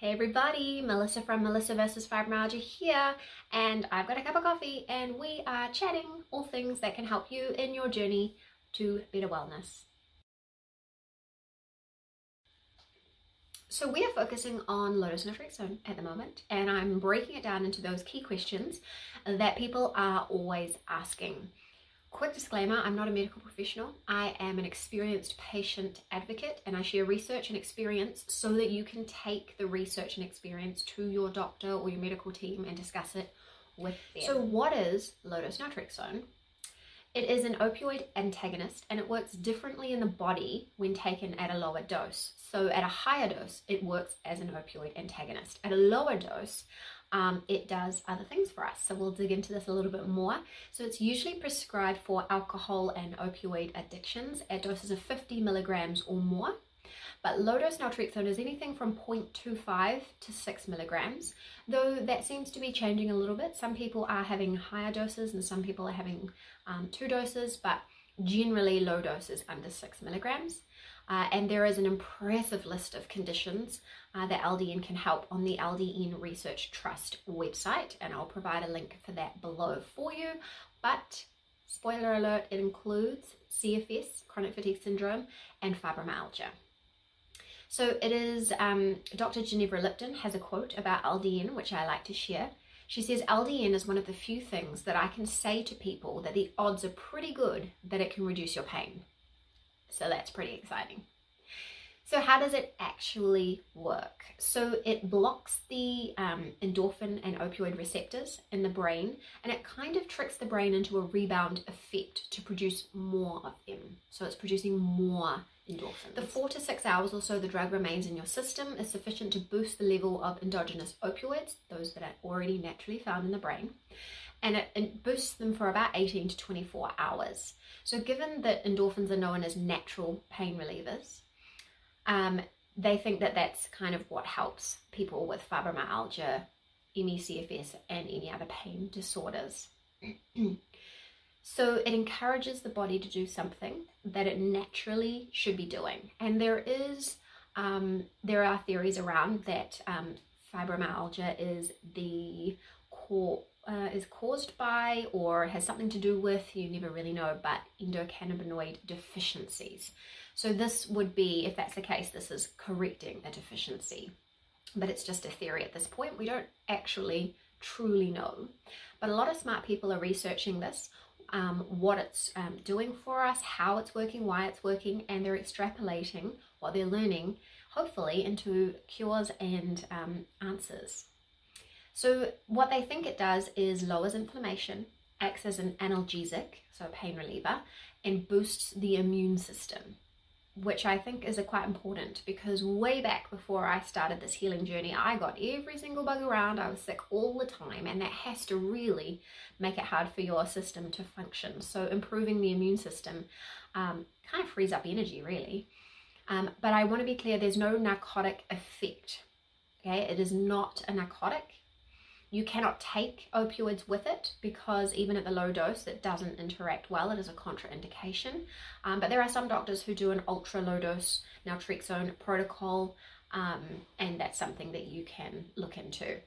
Hey everybody, Melissa from Melissa vs. Fibromyalgia here, and I've got a cup of coffee, and we are chatting all things that can help you in your journey to better wellness. So we are focusing on low dose naltrexone at the moment, and I'm breaking it down into those key questions that people are always asking. Quick disclaimer, I'm not a medical professional. I am an experienced patient advocate and I share research and experience so that you can take the research and experience to your doctor or your medical team and discuss it with them. So what is low-dose naltrexone? It is an opioid antagonist and it works differently in the body when taken at a lower dose. So at a higher dose, it works as an opioid antagonist. At a lower dose, um, it does other things for us. So we'll dig into this a little bit more. So it's usually prescribed for alcohol and opioid addictions at doses of 50 milligrams or more. But low dose naltrexone is anything from 0.25 to 6 milligrams, though that seems to be changing a little bit. Some people are having higher doses and some people are having um, two doses, but generally low doses under 6 milligrams. Uh, and there is an impressive list of conditions uh, that LDN can help on the LDN Research Trust website, and I'll provide a link for that below for you. But spoiler alert, it includes CFS, chronic fatigue syndrome, and fibromyalgia. So it is, um, Dr. Ginevra Liptan has a quote about LDN, which I like to share. She says, LDN is one of the few things that I can say to people that the odds are pretty good that it can reduce your pain. So that's pretty exciting. So how does it actually work? So it blocks the um, endorphin and opioid receptors in the brain and it kind of tricks the brain into a rebound effect to produce more of them. So it's producing more endorphins. The four to six hours or so the drug remains in your system is sufficient to boost the level of endogenous opioids, those that are already naturally found in the brain, and it, it boosts them for about 18 to 24 hours. So given that endorphins are known as natural pain relievers, um, they think that that's kind of what helps people with fibromyalgia, ME/CFS, and any other pain disorders. so it encourages the body to do something that it naturally should be doing. And there is um, there are theories around that um, fibromyalgia is the core uh, is caused by or has something to do with, you never really know, but endocannabinoid deficiencies. So this would be, if that's the case, this is correcting a deficiency. But it's just a theory at this point. We don't actually truly know. But a lot of smart people are researching this, um, what it's um, doing for us, how it's working, why it's working, and they're extrapolating what they're learning, hopefully, into cures and um, answers. So what they think it does is lowers inflammation, acts as an analgesic, so a pain reliever, and boosts the immune system, which I think is quite important because way back before I started this healing journey, I got every single bug around. I was sick all the time, and that has to really make it hard for your system to function. So improving the immune system um, kind of frees up energy, really. Um, but I want to be clear, there's no narcotic effect. Okay, it is not a narcotic. You cannot take opioids with it because even at the low dose, it doesn't interact well. It is a contraindication. Um, but there are some doctors who do an ultra low dose naltrexone protocol, um, and that's something that you can look into.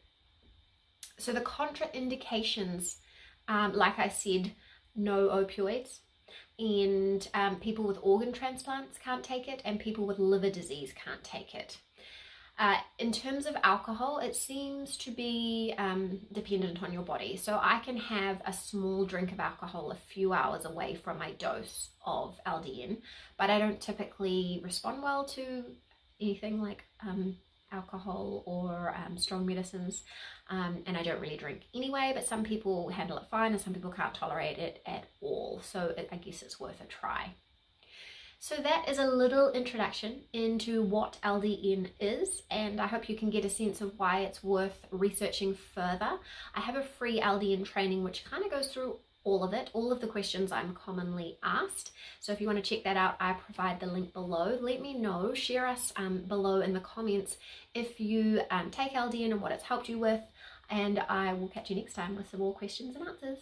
So the contraindications, um, like I said, no opioids, and um, people with organ transplants can't take it, and people with liver disease can't take it. Uh, in terms of alcohol, it seems to be um, dependent on your body. So I can have a small drink of alcohol a few hours away from my dose of LDN, but I don't typically respond well to anything like um, alcohol or um, strong medicines, um, and I don't really drink anyway. But some people handle it fine, and some people can't tolerate it at all. So it, I guess it's worth a try. So that is a little introduction into what LDN is and I hope you can get a sense of why it's worth researching further. I have a free LDN training which kind of goes through all of it, all of the questions I'm commonly asked. So if you want to check that out, I provide the link below. Let me know, share us um, below in the comments if you um, take LDN and what it's helped you with and I will catch you next time with some more questions and answers.